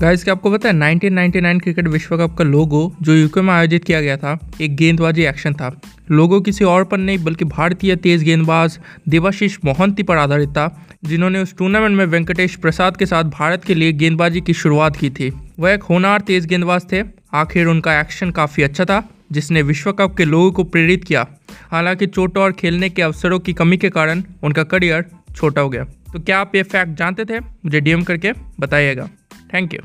Guys क्या आपको पता है 1999 क्रिकेट विश्व कप का लोगो जो यूके में आयोजित किया गया था, एक गेंदबाजी एक्शन था। लोगो किसी और पर नहीं, बल्कि भारतीय तेज गेंदबाज देवाशीष मोहंती पर आधारित था, जिन्होंने उस टूर्नामेंट में वेंकटेश प्रसाद के साथ भारत के लिए गेंदबाजी की शुरुआत की थी। वह एक होनार तेज गेंदबाज थे। आखिर उनका एक्शन काफ़ी अच्छा था, जिसने विश्व कप के लोगों को प्रेरित किया। हालाँकि चोटों और खेलने के अवसरों की कमी के कारण उनका करियर छोटा हो गया। तो क्या आप ये फैक्ट जानते थे? मुझे डीएम करके बताइएगा। Thank you